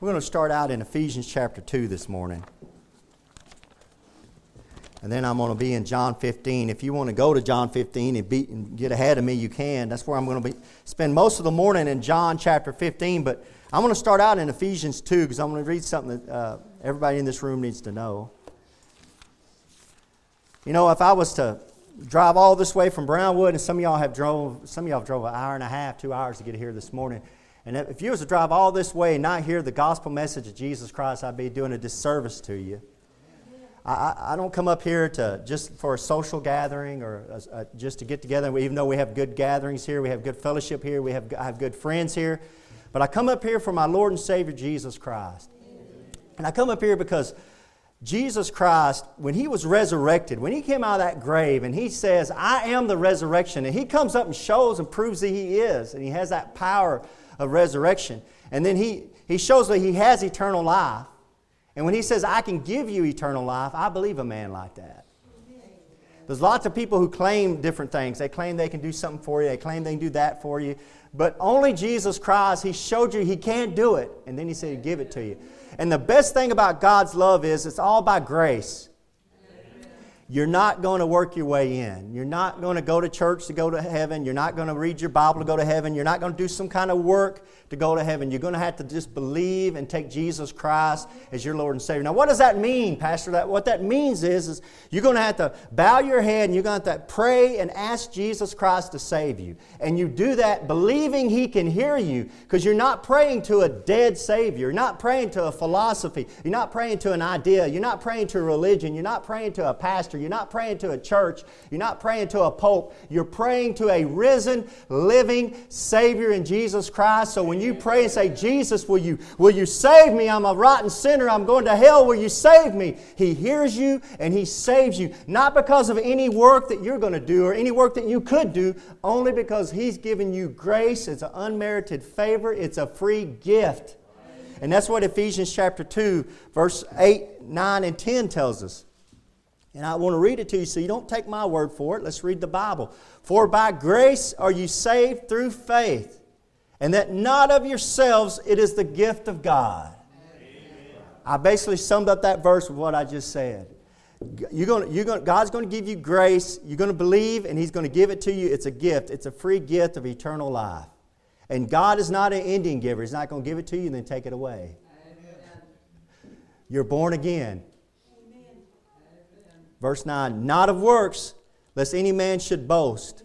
We're going to start out in Ephesians chapter 2 this morning. And then I'm going to be in John 15. If you want to go to John 15 and, be, and get ahead of me, you can. That's where I'm going to be spend most of the morning in John chapter 15. But I'm going to start out in Ephesians 2 because I'm going to read something that uh, everybody in this room needs to know. You know, if I was to drive all this way from Brownwood, and some of y'all have drove, some of y'all drove an hour and a half, two hours to get here this morning. And if you was to drive all this way and not hear the gospel message of Jesus Christ, I'd be doing a disservice to you. I, I don't come up here to just for a social gathering or a, a, just to get together. Even though we have good gatherings here, we have good fellowship here, we have, I have good friends here. But I come up here for my Lord and Savior Jesus Christ. And I come up here because Jesus Christ, when he was resurrected, when he came out of that grave and he says, I am the resurrection, and he comes up and shows and proves that he is, and he has that power of resurrection. And then he, he shows that he has eternal life. And when he says, I can give you eternal life, I believe a man like that. There's lots of people who claim different things. They claim they can do something for you, they claim they can do that for you. But only Jesus Christ, He showed you He can't do it. And then He said He'd give it to you. And the best thing about God's love is it's all by grace. You're not going to work your way in. You're not going to go to church to go to heaven. You're not going to read your Bible to go to heaven. You're not going to do some kind of work to go to heaven. You're going to have to just believe and take Jesus Christ as your Lord and Savior. Now, what does that mean, Pastor? That, what that means is, is you're going to have to bow your head and you're going to have to pray and ask Jesus Christ to save you. And you do that believing He can hear you because you're not praying to a dead Savior. You're not praying to a philosophy. You're not praying to an idea. You're not praying to a religion. You're not praying to a pastor. You're not praying to a church. You're not praying to a pope. You're praying to a risen, living Savior in Jesus Christ. So when you pray and say, Jesus, will you, will you save me? I'm a rotten sinner. I'm going to hell. Will you save me? He hears you and He saves you. Not because of any work that you're going to do or any work that you could do, only because He's given you grace. It's an unmerited favor, it's a free gift. And that's what Ephesians chapter 2, verse 8, 9, and 10 tells us. And I want to read it to you so you don't take my word for it. Let's read the Bible. For by grace are you saved through faith, and that not of yourselves, it is the gift of God. Amen. I basically summed up that verse with what I just said. You're going you're going God's going to give you grace. You're going to believe, and He's going to give it to you. It's a gift, it's a free gift of eternal life. And God is not an Indian giver. He's not going to give it to you and then take it away. Amen. You're born again. Verse 9, not of works, lest any man should boast.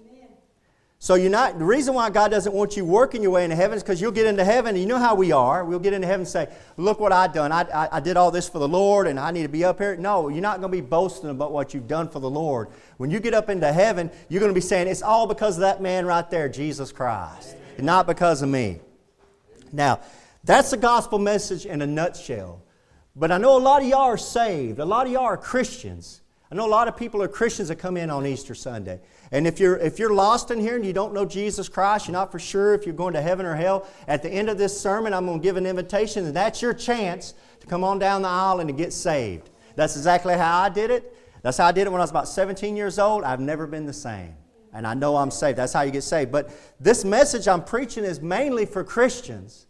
So you're not the reason why God doesn't want you working your way into heaven is because you'll get into heaven and you know how we are. We'll get into heaven and say, Look what I've done. I, I, I did all this for the Lord and I need to be up here. No, you're not going to be boasting about what you've done for the Lord. When you get up into heaven, you're going to be saying, It's all because of that man right there, Jesus Christ, and not because of me. Now, that's the gospel message in a nutshell. But I know a lot of y'all are saved, a lot of y'all are Christians. I know a lot of people are Christians that come in on Easter Sunday. And if you're, if you're lost in here and you don't know Jesus Christ, you're not for sure if you're going to heaven or hell, at the end of this sermon, I'm going to give an invitation, and that's your chance to come on down the aisle and to get saved. That's exactly how I did it. That's how I did it when I was about 17 years old. I've never been the same. And I know I'm saved. That's how you get saved. But this message I'm preaching is mainly for Christians.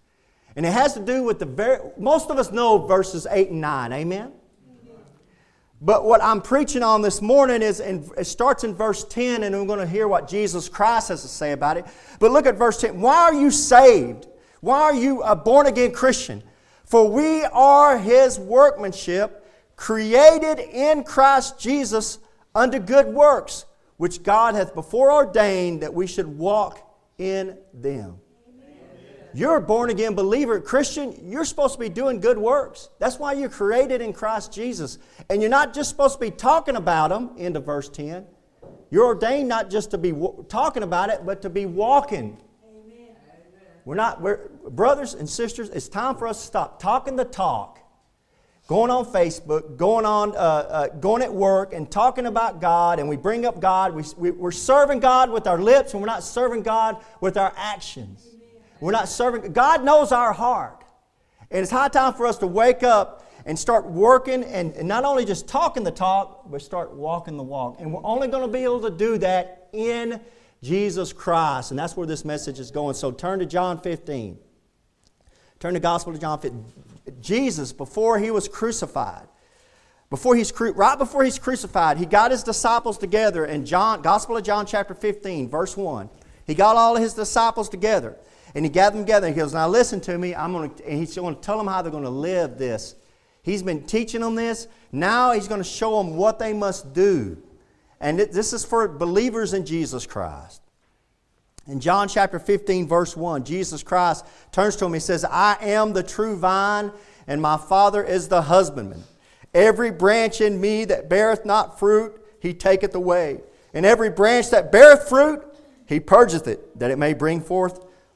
And it has to do with the very, most of us know verses 8 and 9. Amen? But what I'm preaching on this morning is, in, it starts in verse 10, and we're going to hear what Jesus Christ has to say about it. But look at verse 10. Why are you saved? Why are you a born again Christian? For we are his workmanship, created in Christ Jesus unto good works, which God hath before ordained that we should walk in them. You're a born again believer, Christian, you're supposed to be doing good works. That's why you're created in Christ Jesus. And you're not just supposed to be talking about them, into verse 10. You're ordained not just to be talking about it, but to be walking. Amen. We're not, we're, brothers and sisters, it's time for us to stop talking the talk, going on Facebook, going on, uh, uh, going at work, and talking about God, and we bring up God. We, we, we're serving God with our lips, and we're not serving God with our actions. We're not serving. God knows our heart. And it's high time for us to wake up and start working and, and not only just talking the talk, but start walking the walk. And we're only going to be able to do that in Jesus Christ. And that's where this message is going. So turn to John 15. Turn the gospel to John 15. Jesus, before he was crucified, before he's right before he's crucified, he got his disciples together in John, Gospel of John, chapter 15, verse 1. He got all of his disciples together and he gathered them together. And he goes, Now listen to me. I'm going to, and he's going to tell them how they're going to live this. He's been teaching them this. Now he's going to show them what they must do. And this is for believers in Jesus Christ. In John chapter 15, verse 1, Jesus Christ turns to him. He says, I am the true vine, and my Father is the husbandman. Every branch in me that beareth not fruit, he taketh away. And every branch that beareth fruit, he purgeth it, that it may bring forth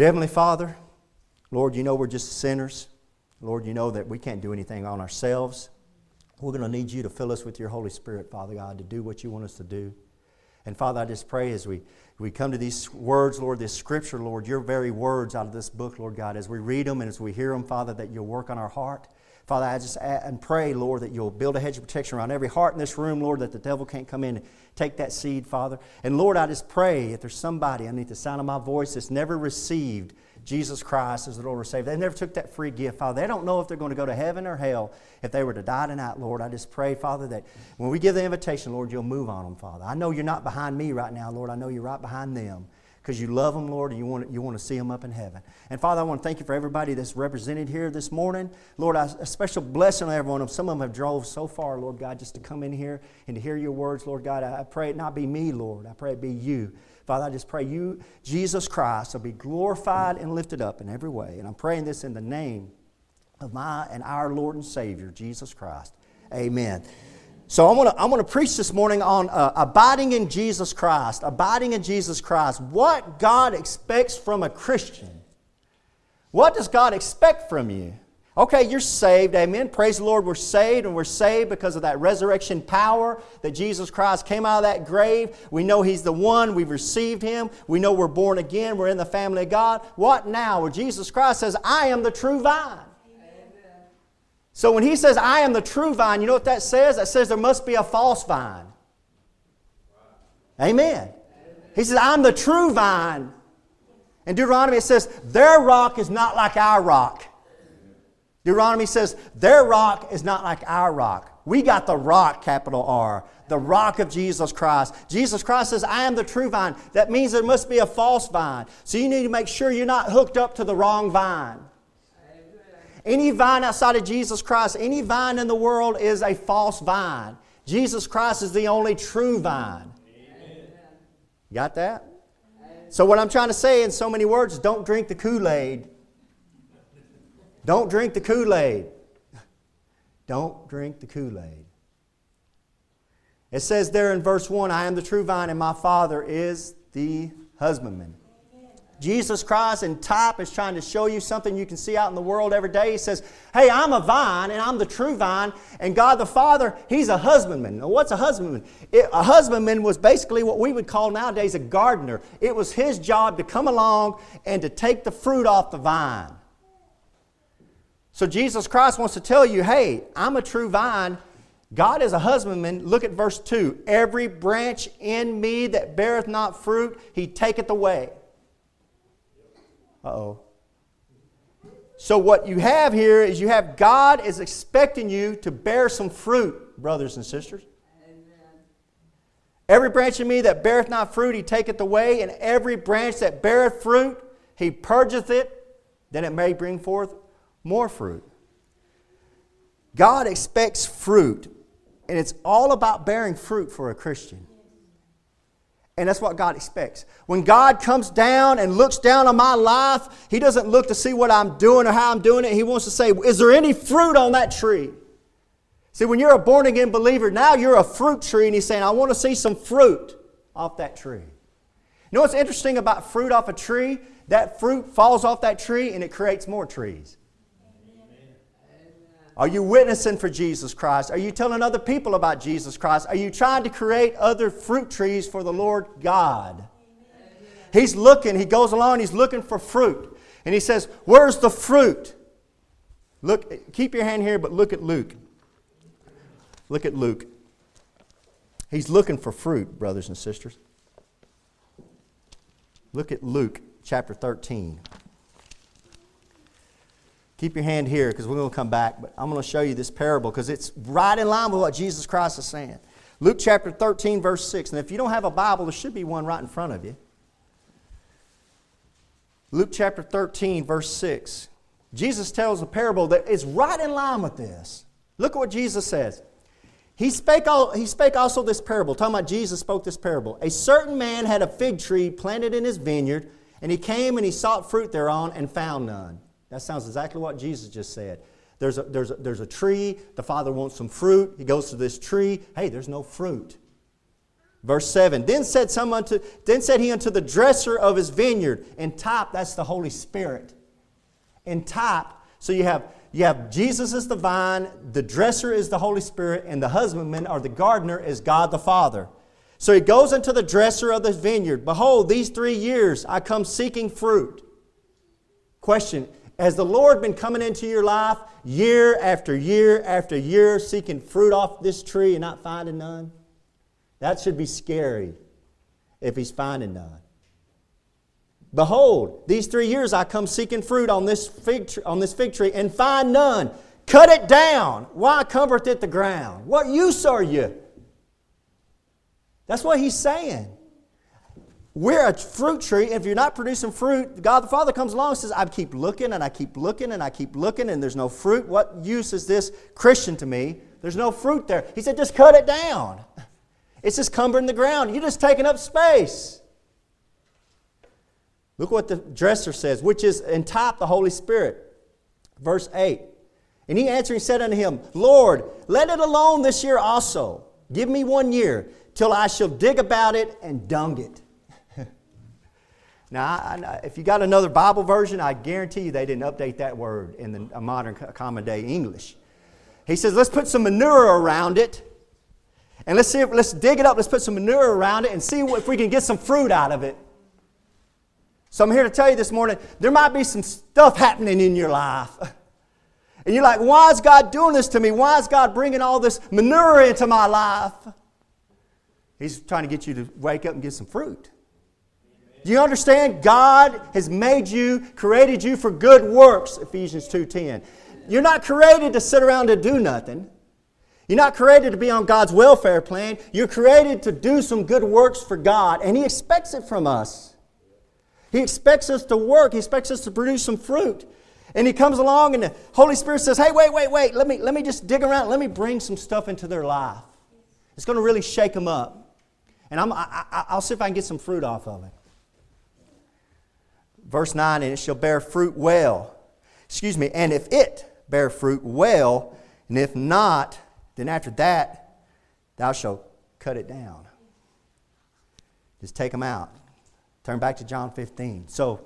Heavenly Father, Lord, you know we're just sinners. Lord, you know that we can't do anything on ourselves. We're going to need you to fill us with your Holy Spirit, Father God, to do what you want us to do. And Father, I just pray as we, we come to these words, Lord, this scripture, Lord, your very words out of this book, Lord God, as we read them and as we hear them, Father, that you'll work on our heart. Father, I just and pray, Lord, that you'll build a hedge of protection around every heart in this room, Lord, that the devil can't come in and take that seed, Father. And Lord, I just pray if there's somebody underneath the sound of my voice that's never received Jesus Christ as the Lord and Savior. They never took that free gift, Father. They don't know if they're going to go to heaven or hell if they were to die tonight, Lord. I just pray, Father, that when we give the invitation, Lord, you'll move on them, Father. I know you're not behind me right now, Lord. I know you're right behind them because you love them, Lord, and you want, you want to see them up in heaven. And Father, I want to thank you for everybody that's represented here this morning. Lord, I, a special blessing on everyone. Some of them have drove so far, Lord God, just to come in here and to hear your words, Lord God. I, I pray it not be me, Lord. I pray it be you. Father, I just pray you, Jesus Christ, will be glorified and lifted up in every way. And I'm praying this in the name of my and our Lord and Savior, Jesus Christ. Amen. So I'm to I'm to preach this morning on uh, abiding in Jesus Christ. Abiding in Jesus Christ. What God expects from a Christian. What does God expect from you? Okay, you're saved. Amen. Praise the Lord. We're saved, and we're saved because of that resurrection power that Jesus Christ came out of that grave. We know He's the one. We've received Him. We know we're born again. We're in the family of God. What now? Well, Jesus Christ says, I am the true vine. So when he says, I am the true vine, you know what that says? That says there must be a false vine. Amen. He says, I'm the true vine. In Deuteronomy, it says, Their rock is not like our rock. Deuteronomy says, Their rock is not like our rock. We got the rock, capital R, the rock of Jesus Christ. Jesus Christ says, I am the true vine. That means there must be a false vine. So you need to make sure you're not hooked up to the wrong vine. Any vine outside of Jesus Christ, any vine in the world is a false vine. Jesus Christ is the only true vine. Amen. Got that? So, what I'm trying to say in so many words, don't drink the Kool Aid. Don't drink the Kool Aid. Don't drink the Kool Aid. It says there in verse 1 I am the true vine, and my Father is the husbandman. Jesus Christ in type is trying to show you something you can see out in the world every day. He says, Hey, I'm a vine and I'm the true vine, and God the Father, He's a husbandman. Now, what's a husbandman? It, a husbandman was basically what we would call nowadays a gardener. It was his job to come along and to take the fruit off the vine. So Jesus Christ wants to tell you, Hey, I'm a true vine. God is a husbandman. Look at verse 2. Every branch in me that beareth not fruit, He taketh away. Uh oh. So, what you have here is you have God is expecting you to bear some fruit, brothers and sisters. Amen. Every branch in me that beareth not fruit, he taketh away, and every branch that beareth fruit, he purgeth it, that it may bring forth more fruit. God expects fruit, and it's all about bearing fruit for a Christian. And that's what God expects. When God comes down and looks down on my life, He doesn't look to see what I'm doing or how I'm doing it. He wants to say, Is there any fruit on that tree? See, when you're a born again believer, now you're a fruit tree, and He's saying, I want to see some fruit off that tree. You know what's interesting about fruit off a tree? That fruit falls off that tree and it creates more trees. Are you witnessing for Jesus Christ? Are you telling other people about Jesus Christ? Are you trying to create other fruit trees for the Lord God? He's looking, he goes along, he's looking for fruit. And he says, Where's the fruit? Look, keep your hand here, but look at Luke. Look at Luke. He's looking for fruit, brothers and sisters. Look at Luke chapter 13. Keep your hand here because we're going to come back, but I'm going to show you this parable because it's right in line with what Jesus Christ is saying. Luke chapter 13, verse 6. And if you don't have a Bible, there should be one right in front of you. Luke chapter 13, verse 6. Jesus tells a parable that is right in line with this. Look at what Jesus says. He spake, all, he spake also this parable, talking about Jesus spoke this parable. A certain man had a fig tree planted in his vineyard, and he came and he sought fruit thereon and found none. That sounds exactly what Jesus just said. There's a, there's, a, there's a tree, the father wants some fruit. He goes to this tree, hey, there's no fruit. Verse 7 Then said, some unto, then said he unto the dresser of his vineyard, in type, that's the Holy Spirit. In type, so you have, you have Jesus is the vine, the dresser is the Holy Spirit, and the husbandman or the gardener is God the Father. So he goes into the dresser of the vineyard. Behold, these three years I come seeking fruit. Question has the Lord been coming into your life year after year after year seeking fruit off this tree and not finding none? That should be scary if He's finding none. Behold, these three years I come seeking fruit on this fig tree, on this fig tree and find none. Cut it down. Why covereth it the ground? What use are you? That's what he's saying. We're a fruit tree. If you're not producing fruit, God the Father comes along and says, I keep looking and I keep looking and I keep looking and there's no fruit. What use is this Christian to me? There's no fruit there. He said, just cut it down. It's just cumbering the ground. You're just taking up space. Look what the dresser says, which is in type the Holy Spirit. Verse 8. And he answering said unto him, Lord, let it alone this year also. Give me one year till I shall dig about it and dung it. Now, I, if you got another Bible version, I guarantee you they didn't update that word in the modern common day English. He says, let's put some manure around it. And let's see if, let's dig it up, let's put some manure around it and see if we can get some fruit out of it. So I'm here to tell you this morning, there might be some stuff happening in your life. And you're like, why is God doing this to me? Why is God bringing all this manure into my life? He's trying to get you to wake up and get some fruit. Do you understand? God has made you, created you for good works, Ephesians 2.10. You're not created to sit around and do nothing. You're not created to be on God's welfare plan. You're created to do some good works for God, and He expects it from us. He expects us to work. He expects us to produce some fruit. And he comes along and the Holy Spirit says, Hey, wait, wait, wait. Let me, let me just dig around. Let me bring some stuff into their life. It's going to really shake them up. And I'm, I, I, I'll see if I can get some fruit off of it. Verse 9, and it shall bear fruit well. Excuse me, and if it bear fruit well, and if not, then after that, thou shalt cut it down. Just take them out. Turn back to John 15. So,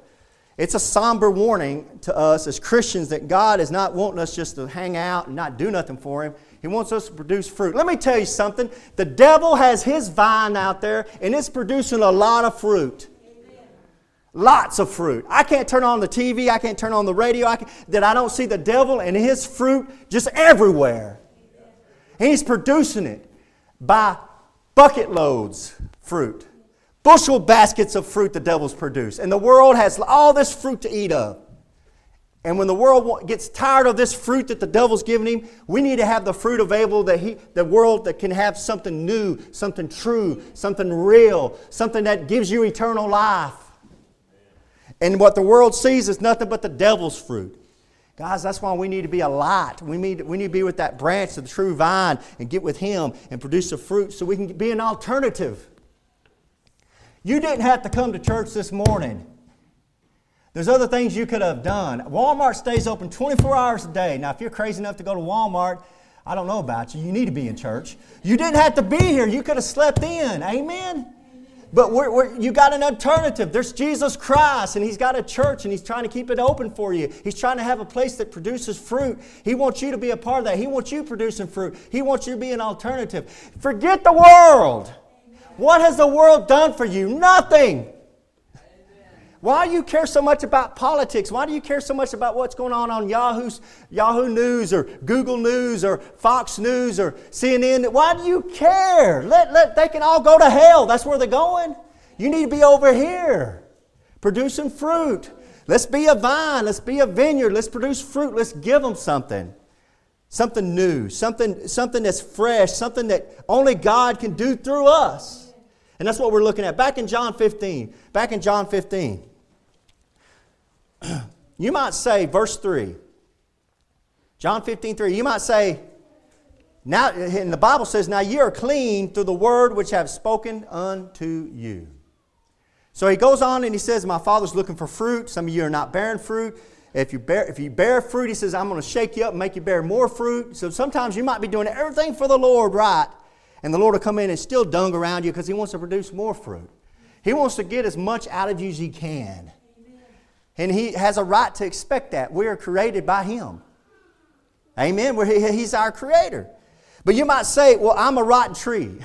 it's a somber warning to us as Christians that God is not wanting us just to hang out and not do nothing for Him. He wants us to produce fruit. Let me tell you something. The devil has his vine out there, and it's producing a lot of fruit. Lots of fruit. I can't turn on the TV, I can't turn on the radio, I can, that I don't see the devil and his fruit just everywhere. He's producing it by bucket loads fruit. Bushel baskets of fruit the devil's produced. And the world has all this fruit to eat of. And when the world gets tired of this fruit that the devil's giving him, we need to have the fruit available that he, the world that can have something new, something true, something real, something that gives you eternal life. And what the world sees is nothing but the devil's fruit. Guys, that's why we need to be a light. We need, we need to be with that branch of the true vine and get with him and produce the fruit so we can be an alternative. You didn't have to come to church this morning. There's other things you could have done. Walmart stays open 24 hours a day. Now, if you're crazy enough to go to Walmart, I don't know about you. You need to be in church. You didn't have to be here. You could have slept in. Amen? But we're, we're, you got an alternative. There's Jesus Christ, and He's got a church, and He's trying to keep it open for you. He's trying to have a place that produces fruit. He wants you to be a part of that. He wants you producing fruit. He wants you to be an alternative. Forget the world. What has the world done for you? Nothing. Why do you care so much about politics? Why do you care so much about what's going on on Yahoo's, Yahoo News or Google News or Fox News or CNN? Why do you care? Let, let, they can all go to hell. That's where they're going. You need to be over here producing fruit. Let's be a vine. Let's be a vineyard. Let's produce fruit. Let's give them something. Something new, something, something that's fresh, something that only God can do through us. And that's what we're looking at. Back in John 15, back in John 15. you might say, verse 3, John 15, 3, you might say, now, and the Bible says, Now ye are clean through the word which I have spoken unto you. So he goes on and he says, My father's looking for fruit. Some of you are not bearing fruit. If you bear, if you bear fruit, he says, I'm going to shake you up and make you bear more fruit. So sometimes you might be doing everything for the Lord right, and the Lord will come in and still dung around you because he wants to produce more fruit. He wants to get as much out of you as he can. And He has a right to expect that. We are created by Him. Amen. he's our creator. But you might say, well, I'm a rotten tree.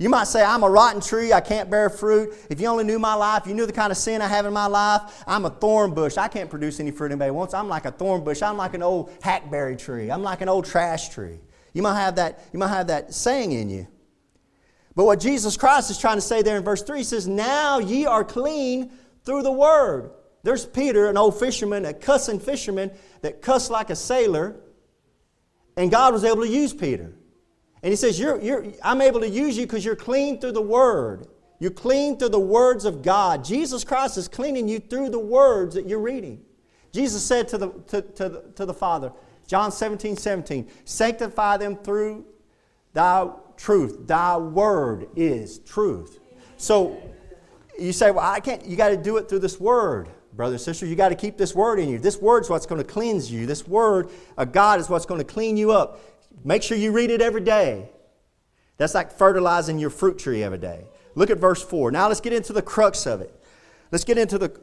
You might say, I'm a rotten tree. I can't bear fruit. If you only knew my life, you knew the kind of sin I have in my life. I'm a thorn bush. I can't produce any fruit anybody wants. I'm like a thorn bush. I'm like an old hackberry tree. I'm like an old trash tree. You might have that, you might have that saying in you. But what Jesus Christ is trying to say there in verse 3 says, Now ye are clean through the word. There's Peter, an old fisherman, a cussing fisherman that cussed like a sailor, and God was able to use Peter. And he says, you're, you're, I'm able to use you because you're clean through the Word. You're clean through the words of God. Jesus Christ is cleaning you through the words that you're reading. Jesus said to the, to, to, the, to the Father, John 17, 17, sanctify them through thy truth. Thy word is truth. So you say, well, I can't, you got to do it through this word. Brother and sister, you got to keep this word in you. This word's what's going to cleanse you. This word of God is what's going to clean you up. Make sure you read it every day. That's like fertilizing your fruit tree every day. Look at verse 4. Now let's get into the crux of it. Let's get into the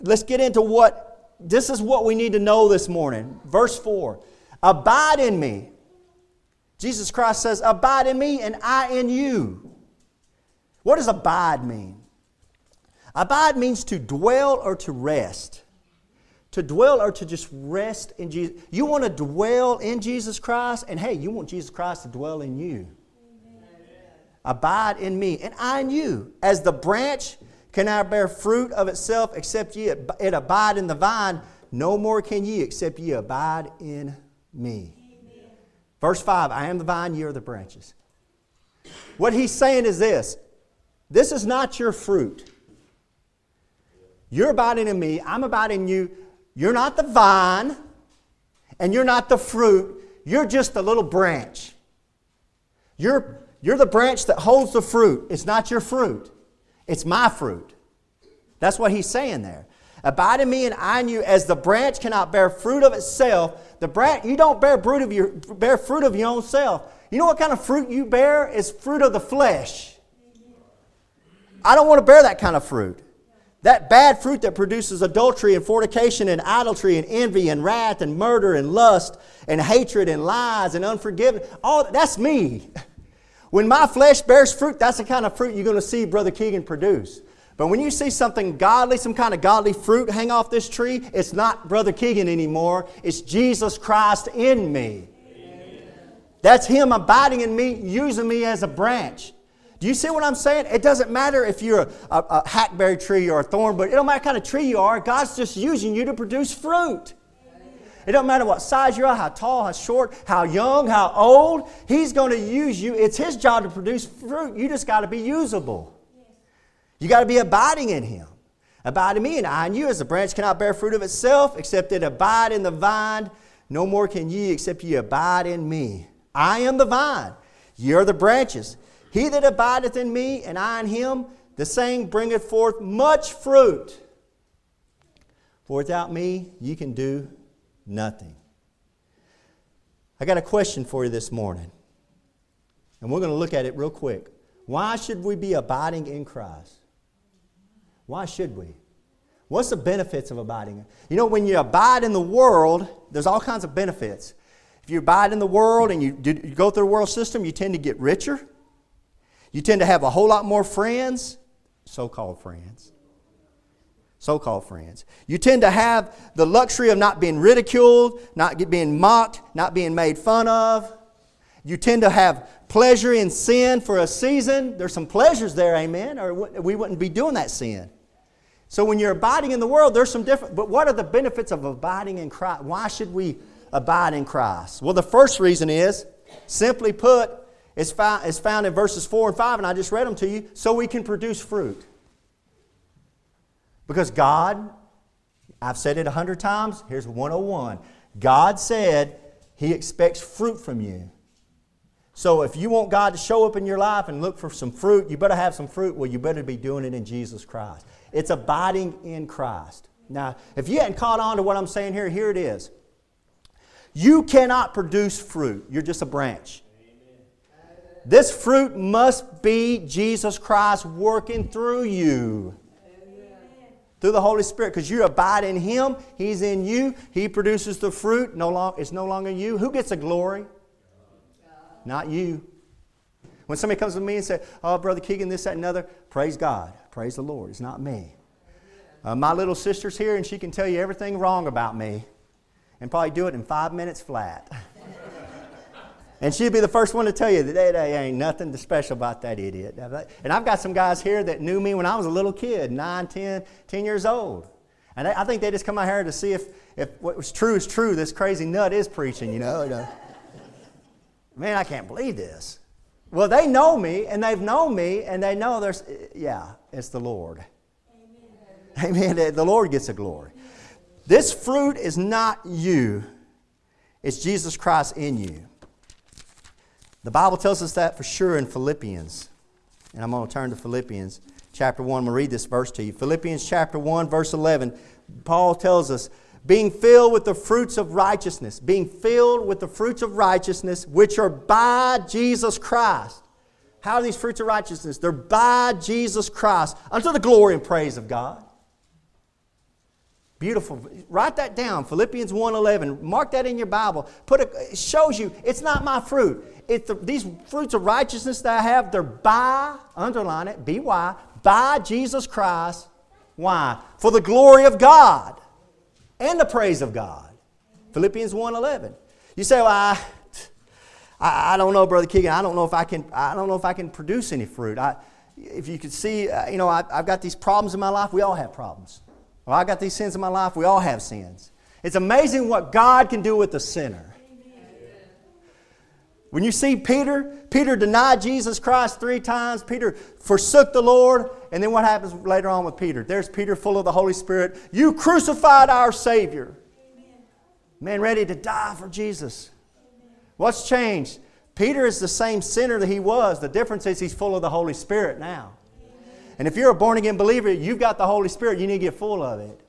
let's get into what this is what we need to know this morning. Verse 4. Abide in me. Jesus Christ says, Abide in me and I in you. What does abide mean? Abide means to dwell or to rest. To dwell or to just rest in Jesus. You want to dwell in Jesus Christ, and hey, you want Jesus Christ to dwell in you. Amen. Abide in me, and I in you. As the branch cannot bear fruit of itself except ye it abide in the vine, no more can ye except ye abide in me. Amen. Verse 5 I am the vine, ye are the branches. What he's saying is this this is not your fruit. You're abiding in me, I'm abiding in you. You're not the vine, and you're not the fruit. You're just the little branch. You're, you're the branch that holds the fruit. It's not your fruit, it's my fruit. That's what he's saying there. Abide in me and I in you, as the branch cannot bear fruit of itself. The branch, you don't bear fruit of your bear fruit of your own self. You know what kind of fruit you bear? Is fruit of the flesh. I don't want to bear that kind of fruit. That bad fruit that produces adultery and fornication and idolatry and envy and wrath and murder and lust and hatred and lies and unforgiveness, all that's me. When my flesh bears fruit, that's the kind of fruit you're going to see Brother Keegan produce. But when you see something godly, some kind of godly fruit hang off this tree, it's not Brother Keegan anymore. It's Jesus Christ in me. Amen. That's Him abiding in me, using me as a branch. Do you see what I'm saying? It doesn't matter if you're a, a, a hackberry tree or a thorn, but it don't matter kind of tree you are. God's just using you to produce fruit. It don't matter what size you are, how tall, how short, how young, how old. He's going to use you. It's His job to produce fruit. You just got to be usable. You got to be abiding in Him. Abide in me, and I in you, as the branch cannot bear fruit of itself, except it abide in the vine. No more can ye, except ye abide in me. I am the vine. Ye are the branches. He that abideth in me, and I in him, the same bringeth forth much fruit. For without me, you can do nothing. I got a question for you this morning, and we're going to look at it real quick. Why should we be abiding in Christ? Why should we? What's the benefits of abiding? You know, when you abide in the world, there's all kinds of benefits. If you abide in the world and you, you go through the world system, you tend to get richer. You tend to have a whole lot more friends, so called friends. So called friends. You tend to have the luxury of not being ridiculed, not being mocked, not being made fun of. You tend to have pleasure in sin for a season. There's some pleasures there, amen, or we wouldn't be doing that sin. So when you're abiding in the world, there's some different, but what are the benefits of abiding in Christ? Why should we abide in Christ? Well, the first reason is, simply put, it's found, it's found in verses 4 and 5, and I just read them to you, so we can produce fruit. Because God, I've said it a hundred times, here's 101. God said He expects fruit from you. So if you want God to show up in your life and look for some fruit, you better have some fruit. Well, you better be doing it in Jesus Christ. It's abiding in Christ. Now, if you hadn't caught on to what I'm saying here, here it is. You cannot produce fruit, you're just a branch. This fruit must be Jesus Christ working through you. Through the Holy Spirit, because you abide in Him, He's in you, He produces the fruit. No long, it's no longer you. Who gets the glory? not you. When somebody comes to me and says, Oh, Brother Keegan, this, that, and other, praise God. Praise the Lord. It's not me. Uh, my little sister's here, and she can tell you everything wrong about me and probably do it in five minutes flat. and she'd be the first one to tell you that there ain't nothing special about that idiot. And I've got some guys here that knew me when I was a little kid, 9, 10, 10 years old. And I think they just come out here to see if, if what was true is true. This crazy nut is preaching, you know. Man, I can't believe this. Well, they know me and they've known me and they know there's, yeah, it's the Lord. Amen. Amen. The Lord gets the glory. This fruit is not you, it's Jesus Christ in you. The Bible tells us that for sure in Philippians. And I'm going to turn to Philippians chapter 1. I'm going to read this verse to you. Philippians chapter 1, verse 11. Paul tells us, being filled with the fruits of righteousness, being filled with the fruits of righteousness which are by Jesus Christ. How are these fruits of righteousness? They're by Jesus Christ unto the glory and praise of God. Beautiful. Write that down. Philippians 1:11. Mark that in your Bible. Put it, it shows you it's not my fruit. It's the, these fruits of righteousness that I have, they're by, underline it, B-Y, by Jesus Christ. Why? For the glory of God and the praise of God. Philippians 1.11. You say, well, I, I, I, don't know, Brother Keegan. I don't know if I can, I don't know if I can produce any fruit. I, if you could see, uh, you know, I, I've got these problems in my life. We all have problems. Well, I got these sins in my life. We all have sins. It's amazing what God can do with the sinner. When you see Peter, Peter denied Jesus Christ three times. Peter forsook the Lord. And then what happens later on with Peter? There's Peter full of the Holy Spirit. You crucified our Savior. Man, ready to die for Jesus. What's changed? Peter is the same sinner that he was. The difference is he's full of the Holy Spirit now. And if you're a born again believer, you've got the Holy Spirit. You need to get full of it.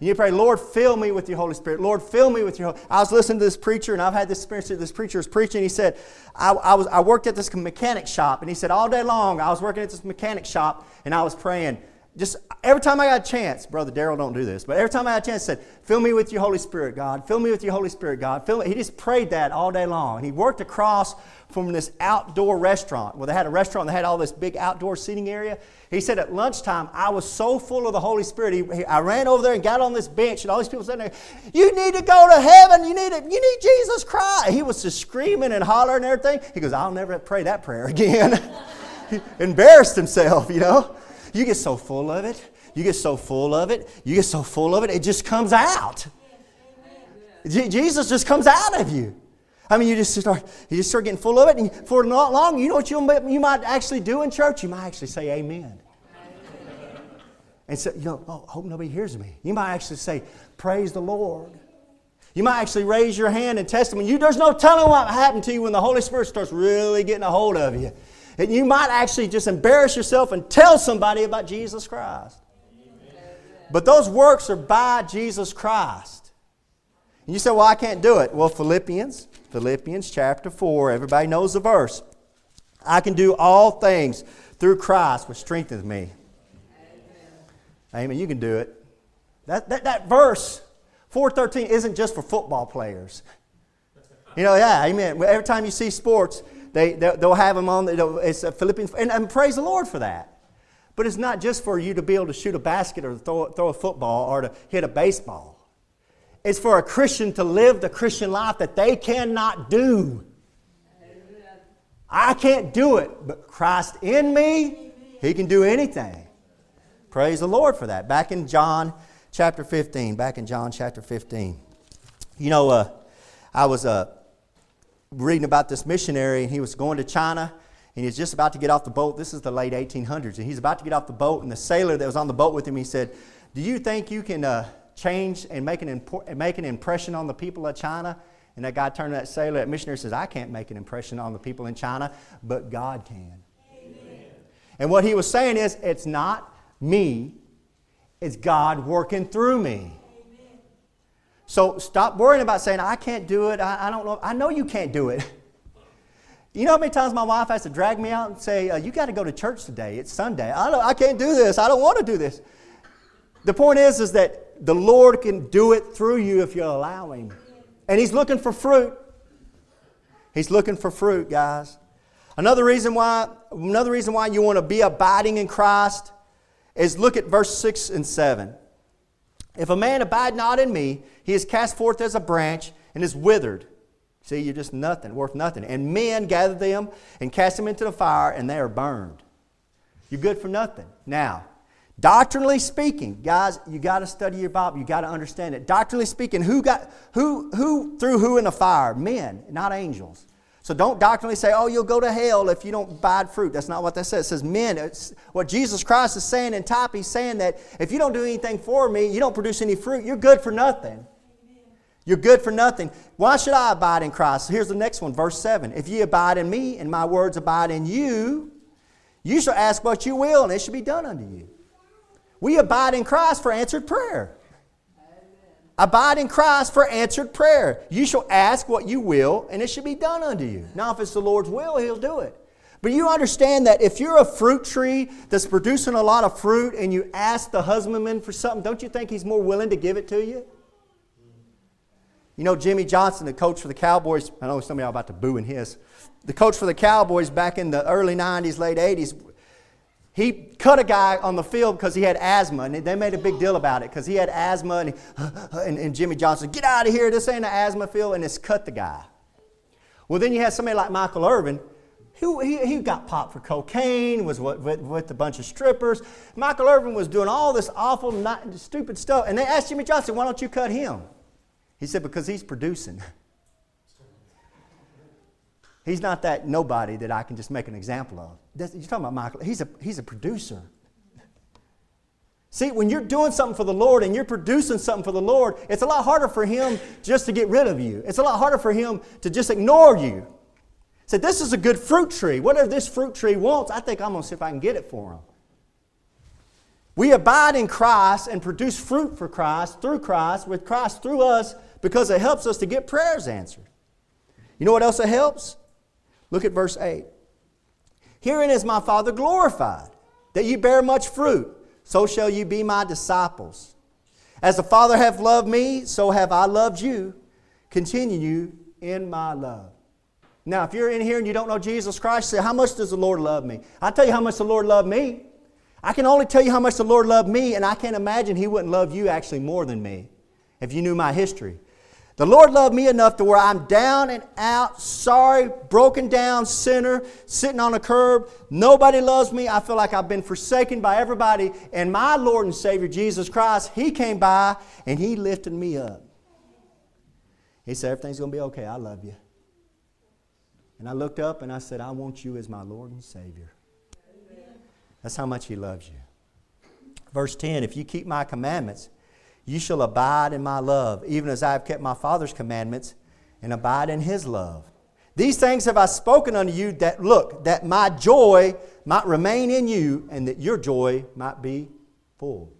You pray, Lord, fill me with your Holy Spirit. Lord, fill me with your Holy I was listening to this preacher, and I've had this experience. This preacher was preaching. He said, I, I, was, I worked at this mechanic shop, and he said, all day long, I was working at this mechanic shop, and I was praying. Just every time I got a chance, Brother Daryl don't do this, but every time I had a chance, said, Fill me with your Holy Spirit, God. Fill me with your Holy Spirit, God. Fill me. He just prayed that all day long. He worked across from this outdoor restaurant. Well, they had a restaurant that had all this big outdoor seating area. He said at lunchtime, I was so full of the Holy Spirit. He, he, I ran over there and got on this bench, and all these people sitting there, You need to go to heaven. You need, to, you need Jesus Christ. He was just screaming and hollering and everything. He goes, I'll never pray that prayer again. he embarrassed himself, you know. You get so full of it. You get so full of it. You get so full of it, it just comes out. Jesus just comes out of you. I mean, you just start, you just start getting full of it, and for not long, you know what you, you might actually do in church? You might actually say amen. and say, you know, oh, hope nobody hears me. You might actually say, praise the Lord. You might actually raise your hand in testimony. You, there's no telling what happened to you when the Holy Spirit starts really getting a hold of you. And you might actually just embarrass yourself and tell somebody about Jesus Christ. But those works are by Jesus Christ. And you say, well, I can't do it. Well, Philippians Philippians chapter 4. Everybody knows the verse. I can do all things through Christ, which strengthens me. Amen. Amen. You can do it. That, that, that verse, 413, isn't just for football players. You know, yeah, amen. Every time you see sports, they, they'll have them on, it's Philippians, and, and praise the Lord for that. But it's not just for you to be able to shoot a basket or throw, throw a football or to hit a baseball. It's for a Christian to live the Christian life that they cannot do. I can't do it, but Christ in me, He can do anything. Praise the Lord for that. Back in John chapter 15, back in John chapter 15. You know, uh, I was uh, reading about this missionary, and he was going to China, and he's just about to get off the boat. This is the late 1800s, and he's about to get off the boat, and the sailor that was on the boat with him, he said, Do you think you can uh, change and make an, impo- make an impression on the people of China? And that guy turned to that sailor, that missionary says, I can't make an impression on the people in China, but God can. Amen. And what he was saying is, it's not me, it's God working through me. So stop worrying about saying, I can't do it. I, I, don't know. I know you can't do it. You know how many times my wife has to drag me out and say, uh, You got to go to church today. It's Sunday. I, don't, I can't do this. I don't want to do this. The point is, is that the Lord can do it through you if you allow Him. And he's looking for fruit. He's looking for fruit, guys. Another reason why, another reason why you want to be abiding in Christ is look at verse 6 and 7. If a man abide not in me, he is cast forth as a branch and is withered. See, you're just nothing, worth nothing. And men gather them and cast them into the fire, and they are burned. You're good for nothing. Now, Doctrinally speaking, guys, you got to study your Bible. You got to understand it. Doctrinally speaking, who got who who threw who in the fire? Men, not angels. So don't doctrinally say, "Oh, you'll go to hell if you don't abide fruit." That's not what that says. It says men. It's what Jesus Christ is saying in type, He's saying that if you don't do anything for me, you don't produce any fruit. You're good for nothing. You're good for nothing. Why should I abide in Christ? Here's the next one, verse 7. If ye abide in me and my words abide in you, you shall ask what you will, and it shall be done unto you. We abide in Christ for answered prayer. Abide in Christ for answered prayer. You shall ask what you will, and it shall be done unto you. Now, if it's the Lord's will, He'll do it. But you understand that if you're a fruit tree that's producing a lot of fruit and you ask the husbandman for something, don't you think he's more willing to give it to you? You know, Jimmy Johnson, the coach for the Cowboys, I know some of y'all about to boo in his. The coach for the Cowboys back in the early 90s, late 80s, he cut a guy on the field because he had asthma, and they made a big deal about it because he had asthma, and, he, and, and, Jimmy Johnson, get out of here, this ain't an asthma field, and it's cut the guy. Well, then you had somebody like Michael Irvin, who he, he got popped for cocaine, was with, with, with, a bunch of strippers. Michael Irvin was doing all this awful, not, stupid stuff, and they asked Jimmy Johnson, why don't you cut him? He said, because he's producing. He's not that nobody that I can just make an example of. That's, you're talking about Michael. He's a, he's a producer. See, when you're doing something for the Lord and you're producing something for the Lord, it's a lot harder for Him just to get rid of you. It's a lot harder for Him to just ignore you. Say, this is a good fruit tree. Whatever this fruit tree wants, I think I'm going to see if I can get it for him. We abide in Christ and produce fruit for Christ through Christ, with Christ through us, because it helps us to get prayers answered. You know what else it helps? Look at verse 8. Herein is my Father glorified, that ye bear much fruit, so shall you be my disciples. As the Father hath loved me, so have I loved you. Continue you in my love. Now, if you're in here and you don't know Jesus Christ, say, How much does the Lord love me? I'll tell you how much the Lord loved me. I can only tell you how much the Lord loved me, and I can't imagine He wouldn't love you actually more than me if you knew my history. The Lord loved me enough to where I'm down and out, sorry, broken down sinner, sitting on a curb. Nobody loves me. I feel like I've been forsaken by everybody. And my Lord and Savior, Jesus Christ, He came by and He lifted me up. He said, Everything's going to be okay. I love you. And I looked up and I said, I want you as my Lord and Savior. That's how much He loves you. Verse 10 If you keep my commandments, you shall abide in my love, even as I have kept my Father's commandments and abide in his love. These things have I spoken unto you that, look, that my joy might remain in you and that your joy might be full.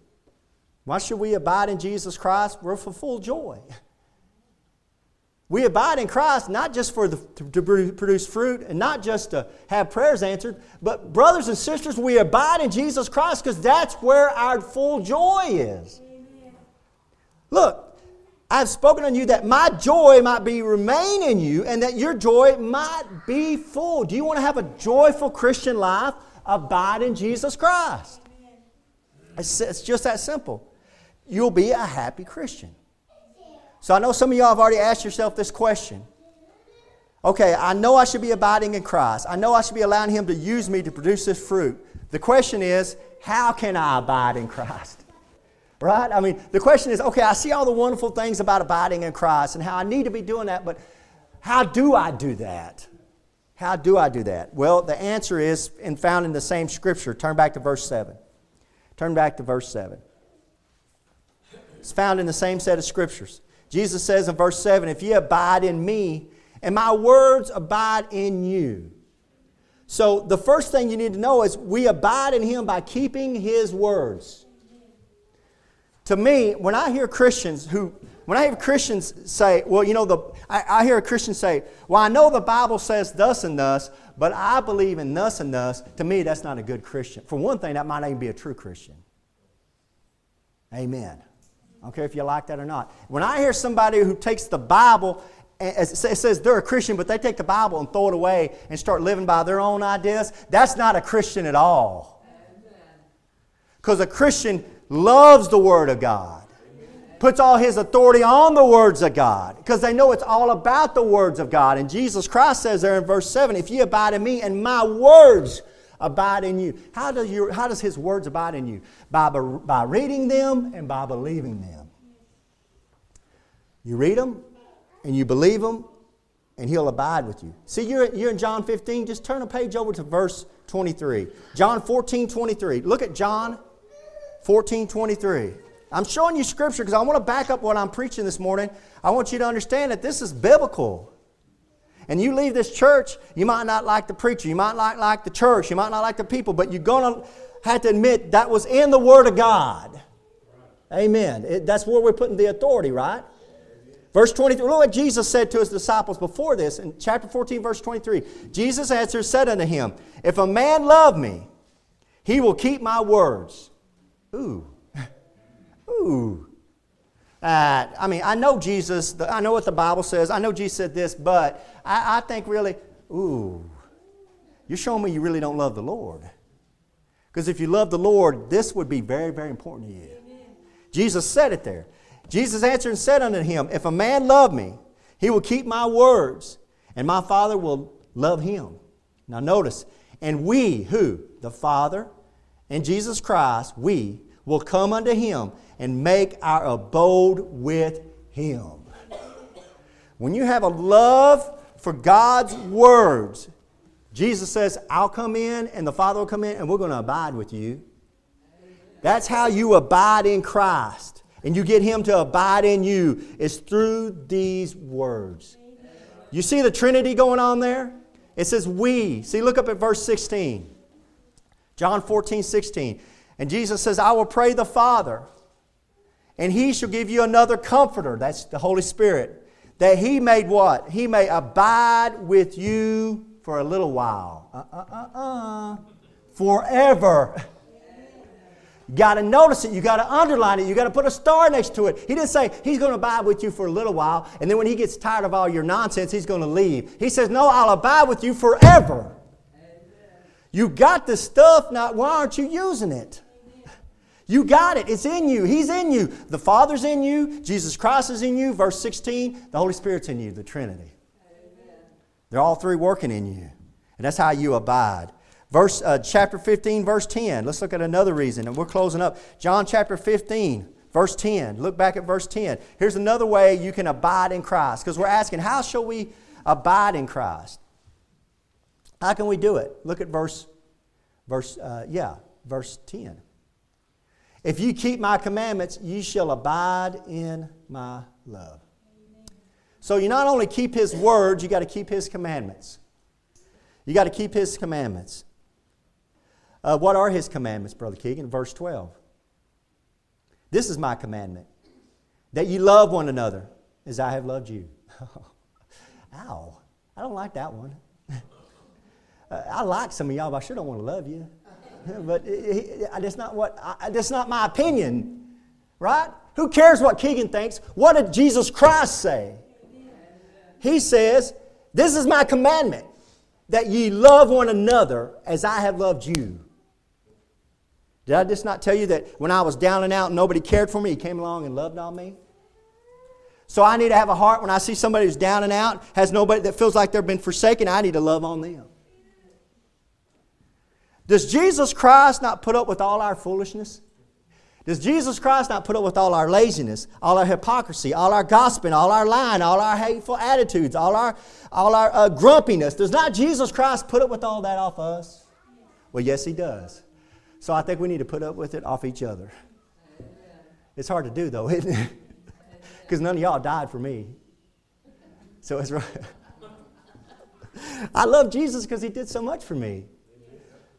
Why should we abide in Jesus Christ? We're for full joy. We abide in Christ not just for the, to, to produce fruit and not just to have prayers answered, but brothers and sisters, we abide in Jesus Christ because that's where our full joy is. Look, I've spoken unto you that my joy might be remain in you and that your joy might be full. Do you want to have a joyful Christian life? Abide in Jesus Christ. It's, it's just that simple. You'll be a happy Christian. So I know some of y'all have already asked yourself this question. Okay, I know I should be abiding in Christ. I know I should be allowing Him to use me to produce this fruit. The question is, how can I abide in Christ? Right? I mean, the question is, okay, I see all the wonderful things about abiding in Christ and how I need to be doing that, but how do I do that? How do I do that? Well, the answer is and found in the same scripture. Turn back to verse 7. Turn back to verse 7. It's found in the same set of scriptures. Jesus says in verse 7 If ye abide in me, and my words abide in you. So the first thing you need to know is we abide in him by keeping his words. To me, when I hear Christians who, when I hear Christians say, well, you know, the, I, I hear a Christian say, well, I know the Bible says thus and thus, but I believe in thus and thus. To me, that's not a good Christian. For one thing, that might not even be a true Christian. Amen. I don't care if you like that or not. When I hear somebody who takes the Bible, and it says they're a Christian, but they take the Bible and throw it away and start living by their own ideas, that's not a Christian at all. Because a Christian loves the Word of God, puts all his authority on the words of God, because they know it's all about the words of God. And Jesus Christ says there in verse 7 If ye abide in me and my words abide in you. How, does your, how does His words abide in you? By, by reading them and by believing them. You read them and you believe them, and He'll abide with you. See, you're, you're in John 15. Just turn a page over to verse 23. John 14, 23. Look at John 14, 23. I'm showing you scripture because I want to back up what I'm preaching this morning. I want you to understand that this is biblical. And you leave this church, you might not like the preacher, you might not like the church, you might not like the people, but you're going to have to admit that was in the Word of God. Amen. It, that's where we're putting the authority, right? Verse 23, look what Jesus said to his disciples before this in chapter 14, verse 23. Jesus answered, said unto him, If a man love me, he will keep my words. Ooh. Ooh. Uh, I mean, I know Jesus, I know what the Bible says, I know Jesus said this, but I, I think really, ooh, you're showing me you really don't love the Lord. Because if you love the Lord, this would be very, very important to you. Amen. Jesus said it there. Jesus answered and said unto him, If a man love me, he will keep my words, and my Father will love him. Now notice, and we, who? The Father and Jesus Christ, we will come unto him and make our abode with Him. When you have a love for God's words, Jesus says, I'll come in and the Father will come in and we're going to abide with you. That's how you abide in Christ. And you get Him to abide in you is through these words. You see the Trinity going on there? It says, We. See, look up at verse 16. John 14, 16. And Jesus says, I will pray the Father, and he shall give you another comforter. That's the Holy Spirit. That he may what? He may abide with you for a little while. Uh uh uh uh. Forever. You got to notice it. You got to underline it. You got to put a star next to it. He didn't say he's going to abide with you for a little while, and then when he gets tired of all your nonsense, he's going to leave. He says, No, I'll abide with you forever. You got the stuff, now why aren't you using it? You got it. It's in you. He's in you. The Father's in you. Jesus Christ is in you. Verse 16, the Holy Spirit's in you, the Trinity. Amen. They're all three working in you. And that's how you abide. Verse, uh, chapter 15, verse 10. Let's look at another reason, and we're closing up. John chapter 15, verse 10. Look back at verse 10. Here's another way you can abide in Christ, because we're asking, how shall we abide in Christ? How can we do it? Look at verse, verse, uh, yeah, verse 10. If you keep my commandments, ye shall abide in my love. So you not only keep his words, you got to keep his commandments. You got to keep his commandments. Uh, what are his commandments, Brother Keegan? Verse 12. This is my commandment that you love one another as I have loved you. Ow. I don't like that one. I like some of y'all, but I sure don't want to love you. but that's not what. I, that's not my opinion, right? Who cares what Keegan thinks? What did Jesus Christ say? He says, "This is my commandment, that ye love one another as I have loved you." Did I just not tell you that when I was down and out and nobody cared for me, He came along and loved on me? So I need to have a heart when I see somebody who's down and out, has nobody that feels like they've been forsaken, I need to love on them. Does Jesus Christ not put up with all our foolishness? Does Jesus Christ not put up with all our laziness, all our hypocrisy, all our gossiping, all our lying, all our hateful attitudes, all our, all our uh, grumpiness? Does not Jesus Christ put up with all that off us? Well, yes, He does. So I think we need to put up with it off each other. It's hard to do, though, isn't it? because none of y'all died for me. So it's right. I love Jesus because he did so much for me.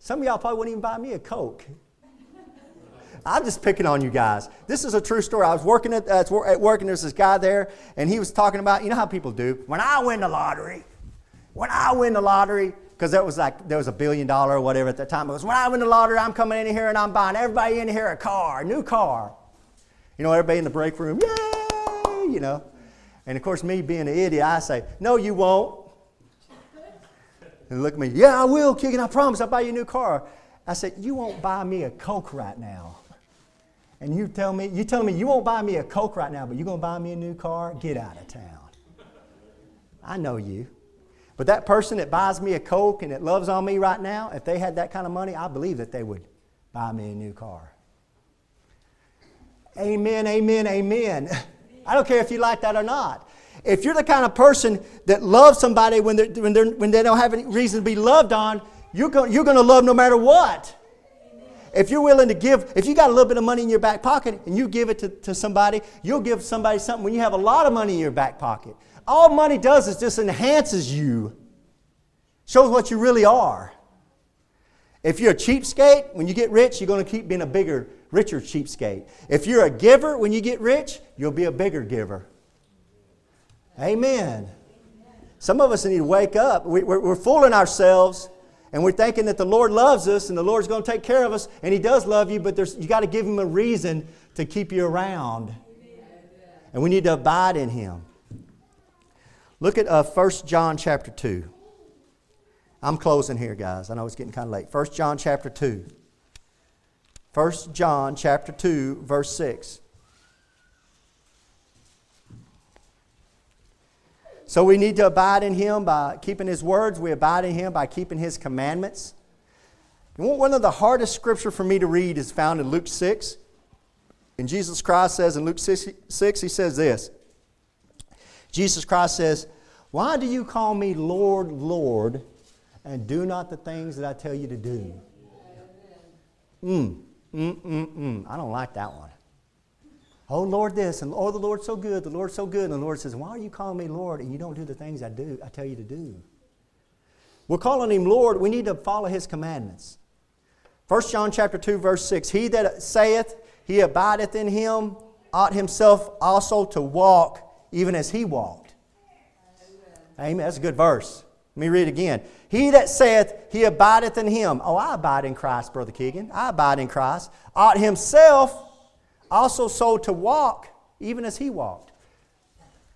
Some of y'all probably wouldn't even buy me a Coke. I'm just picking on you guys. This is a true story. I was working at, uh, at work, and there's this guy there, and he was talking about, you know how people do. When I win the lottery, when I win the lottery, because that was like there was a billion dollar or whatever at that time. It was when I win the lottery, I'm coming in here and I'm buying everybody in here a car, a new car. You know, everybody in the break room, yay! you know. And of course, me being an idiot, I say, No, you won't. And look at me, Yeah, I will, Keegan, I promise, I'll buy you a new car. I said, You won't buy me a Coke right now. And you tell me, you tell me you won't buy me a Coke right now, but you're gonna buy me a new car? Get out of town. I know you. But that person that buys me a Coke and that loves on me right now, if they had that kind of money, I believe that they would buy me a new car. Amen, amen, amen. I don't care if you like that or not. If you're the kind of person that loves somebody when, they're, when, they're, when they don't have any reason to be loved on, you're going, you're to love no matter what. If you're willing to give, if you got a little bit of money in your back pocket and you give it to, to somebody, you'll give somebody something when you have a lot of money in your back pocket. All money does is just enhances you, shows what you really are. If you're a cheapskate, when you get rich, you're going to keep being a bigger, richer cheapskate. If you're a giver, when you get rich, you'll be a bigger giver. Amen. Some of us need to wake up. We, are fooling ourselves and we're thinking that the Lord loves us and the Lord's going to take care of us, and He does love you, but you got to give Him a reason to keep you around. And we need to abide in Him. Look at uh, 1 John chapter 2. I'm closing here, guys. I know it's getting kind of late. 1 John chapter 2. 1 John chapter 2, verse 6. So we need to abide in Him by keeping His words. We abide in Him by keeping His commandments. One of the hardest scripture for me to read is found in Luke 6. And Jesus Christ says in Luke 6, 6 He says this Jesus Christ says, Why do you call me Lord, Lord? and do not the things that I tell you to do. Mm, mm, mm, mm. I don't like that one. Oh, Lord, this, and oh, the Lord's so good, the Lord's so good. And the Lord says, Why are you calling me Lord and you don't do the things I do, I tell you to do? We're calling him Lord, we need to follow his commandments. 1 John chapter 2, verse 6. He that saith he abideth in him ought himself also to walk even as he walked. Amen. That's a good verse. Let me read again. He that saith he abideth in him. Oh, I abide in Christ, Brother Keegan. I abide in Christ. Ought himself also so to walk, even as he walked.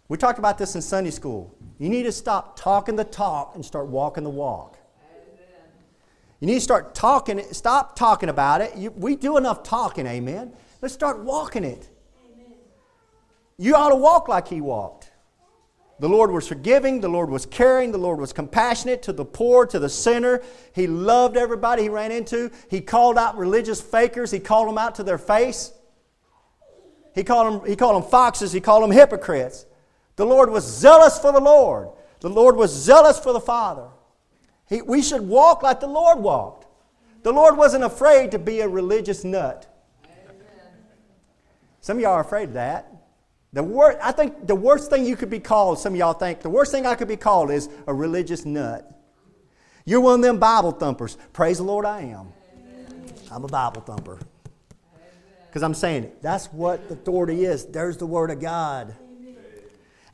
We talked about this in Sunday school. You need to stop talking the talk and start walking the walk. You need to start talking, stop talking about it. You, we do enough talking, amen. Let's start walking it. Amen. You ought to walk like he walked. The Lord was forgiving, the Lord was caring, the Lord was compassionate to the poor, to the sinner. He loved everybody he ran into. He called out religious fakers, he called them out to their face. He called them, he called them foxes, he called them hypocrites. The Lord was zealous for the Lord, the Lord was zealous for the Father. He, we should walk like the Lord walked. The Lord wasn't afraid to be a religious nut. Some of y'all are afraid of that. The wor- I think the worst thing you could be called, some of y'all think, the worst thing I could be called is a religious nut. You're one of them Bible thumpers. Praise the Lord, I am. I'm a Bible thumper. Because I'm saying. That's what the authority is. There's the Word of God.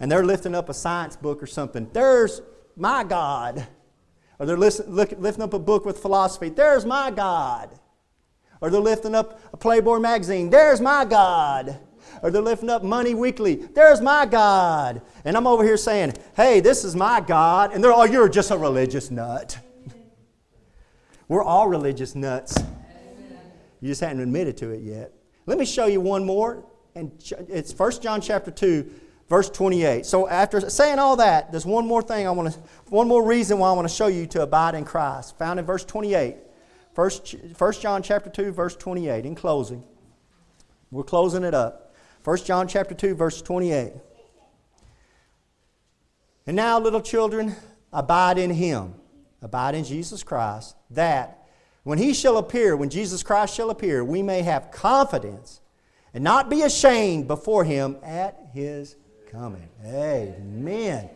and they're lifting up a science book or something. There's my God. Or they're lifting up a book with philosophy. There's my God. Or they're lifting up a Playboy magazine. There's my God. Or they're lifting up Money Weekly. There's my God. And I'm over here saying, hey, this is my God. And they're all, oh, you're just a religious nut. We're all religious nuts. You just haven't admitted to it yet. Let me show you one more. And it's 1 John chapter 2, verse 28. So after saying all that, there's one more thing I want to, one more reason why I want to show you to abide in Christ, found in verse 28. First, 1 John chapter 2, verse 28. In closing, we're closing it up. 1 John chapter 2, verse 28. And now, little children, abide in him, abide in Jesus Christ, that when he shall appear, when Jesus Christ shall appear, we may have confidence and not be ashamed before him at his coming. Amen.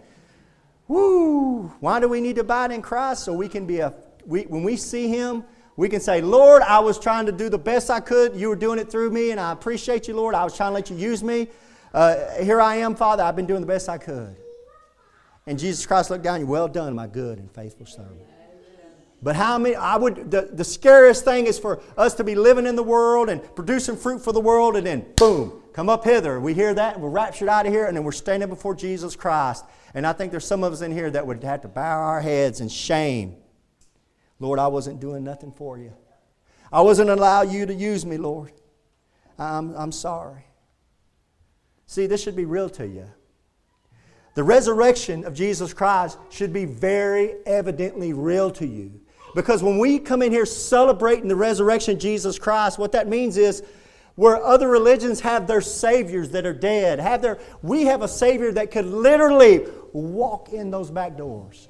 Woo! Why do we need to abide in Christ? So we can be a, we, when we see him, we can say, Lord, I was trying to do the best I could. You were doing it through me, and I appreciate you, Lord. I was trying to let you use me. Uh, here I am, Father. I've been doing the best I could. And Jesus Christ looked down, you well done, my good and faithful servant. But how many, I would, the, the scariest thing is for us to be living in the world and producing fruit for the world, and then boom, come up hither. We hear that, we're raptured out of here, and then we're standing before Jesus Christ. And I think there's some of us in here that would have to bow our heads in shame Lord, I wasn't doing nothing for you. I wasn't allowing you to use me, Lord. I'm, I'm sorry. See, this should be real to you. The resurrection of Jesus Christ should be very evidently real to you. Because when we come in here celebrating the resurrection of Jesus Christ, what that means is where other religions have their saviors that are dead, have their, we have a savior that could literally walk in those back doors.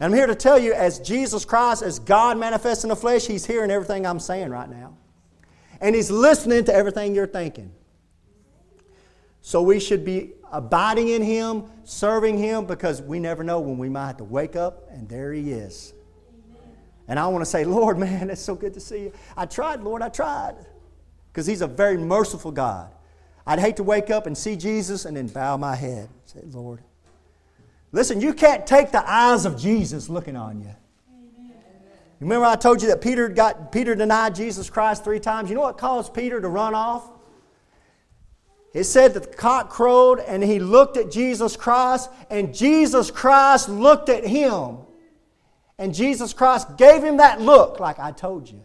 And I'm here to tell you, as Jesus Christ, as God manifests in the flesh, He's hearing everything I'm saying right now. And He's listening to everything you're thinking. So we should be abiding in Him, serving Him, because we never know when we might have to wake up and there He is. And I want to say, Lord, man, it's so good to see you. I tried, Lord, I tried. Because He's a very merciful God. I'd hate to wake up and see Jesus and then bow my head. Say, Lord, Listen, you can't take the eyes of Jesus looking on you. Remember I told you that Peter got Peter denied Jesus Christ three times. You know what caused Peter to run off? It said that the cock crowed and he looked at Jesus Christ, and Jesus Christ looked at him. And Jesus Christ gave him that look, like I told you.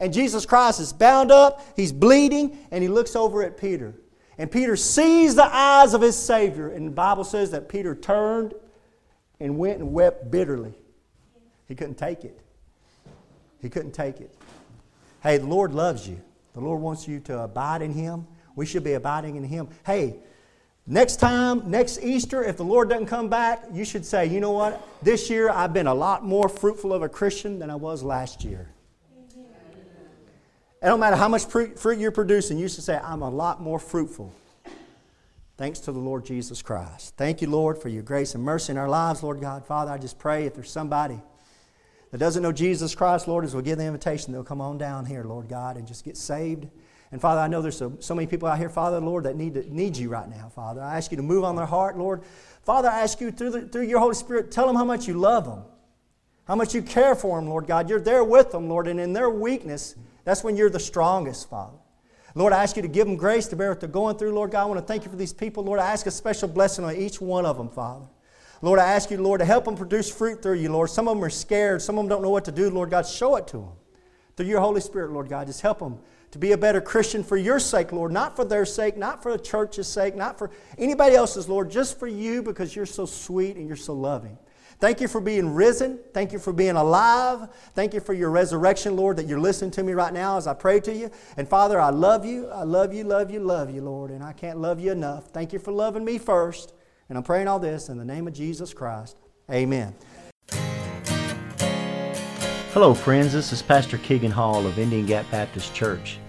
And Jesus Christ is bound up, he's bleeding, and he looks over at Peter. And Peter sees the eyes of his Savior. And the Bible says that Peter turned and went and wept bitterly. He couldn't take it. He couldn't take it. Hey, the Lord loves you. The Lord wants you to abide in Him. We should be abiding in Him. Hey, next time, next Easter, if the Lord doesn't come back, you should say, you know what? This year I've been a lot more fruitful of a Christian than I was last year. It don't matter how much fruit you're producing, you should say, I'm a lot more fruitful. Thanks to the Lord Jesus Christ. Thank you, Lord, for your grace and mercy in our lives, Lord God. Father, I just pray if there's somebody that doesn't know Jesus Christ, Lord, as we'll give the invitation, they'll come on down here, Lord God, and just get saved. And Father, I know there's so, so many people out here, Father, Lord, that need, to, need you right now, Father. I ask you to move on their heart, Lord. Father, I ask you through, the, through your Holy Spirit, tell them how much you love them, how much you care for them, Lord God. You're there with them, Lord, and in their weakness, that's when you're the strongest, Father. Lord, I ask you to give them grace to bear what they're going through, Lord God. I want to thank you for these people. Lord, I ask a special blessing on each one of them, Father. Lord, I ask you, Lord, to help them produce fruit through you, Lord. Some of them are scared. Some of them don't know what to do, Lord God. Show it to them. Through your Holy Spirit, Lord God. Just help them to be a better Christian for your sake, Lord. Not for their sake, not for the church's sake, not for anybody else's, Lord. Just for you because you're so sweet and you're so loving. Thank you for being risen. Thank you for being alive. Thank you for your resurrection, Lord, that you're listening to me right now as I pray to you. And Father, I love you. I love you, love you, love you, Lord. And I can't love you enough. Thank you for loving me first. And I'm praying all this in the name of Jesus Christ. Amen. Hello, friends. This is Pastor Keegan Hall of Indian Gap Baptist Church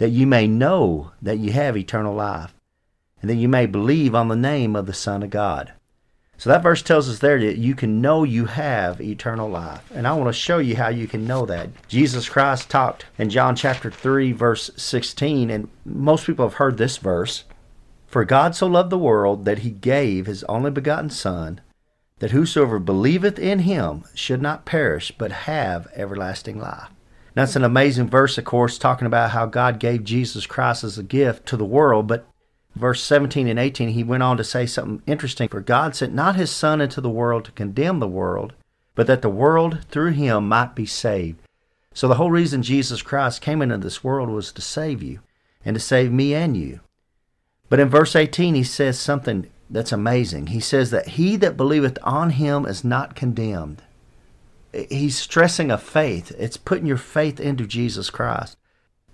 that you may know that you have eternal life, and that you may believe on the name of the Son of God." So that verse tells us there that you can know you have eternal life. And I want to show you how you can know that. Jesus Christ talked in John chapter 3, verse 16, and most people have heard this verse For God so loved the world that he gave his only begotten Son, that whosoever believeth in him should not perish, but have everlasting life. That's an amazing verse, of course, talking about how God gave Jesus Christ as a gift to the world, but verse 17 and 18, he went on to say something interesting. For God sent not his Son into the world to condemn the world, but that the world through him might be saved. So the whole reason Jesus Christ came into this world was to save you and to save me and you. But in verse 18, he says something that's amazing. He says that he that believeth on him is not condemned. He's stressing a faith. It's putting your faith into Jesus Christ.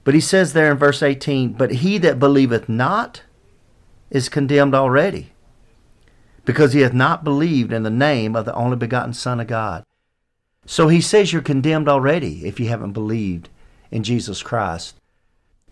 But he says there in verse 18, But he that believeth not is condemned already, because he hath not believed in the name of the only begotten Son of God. So he says you're condemned already if you haven't believed in Jesus Christ.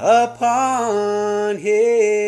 upon Him.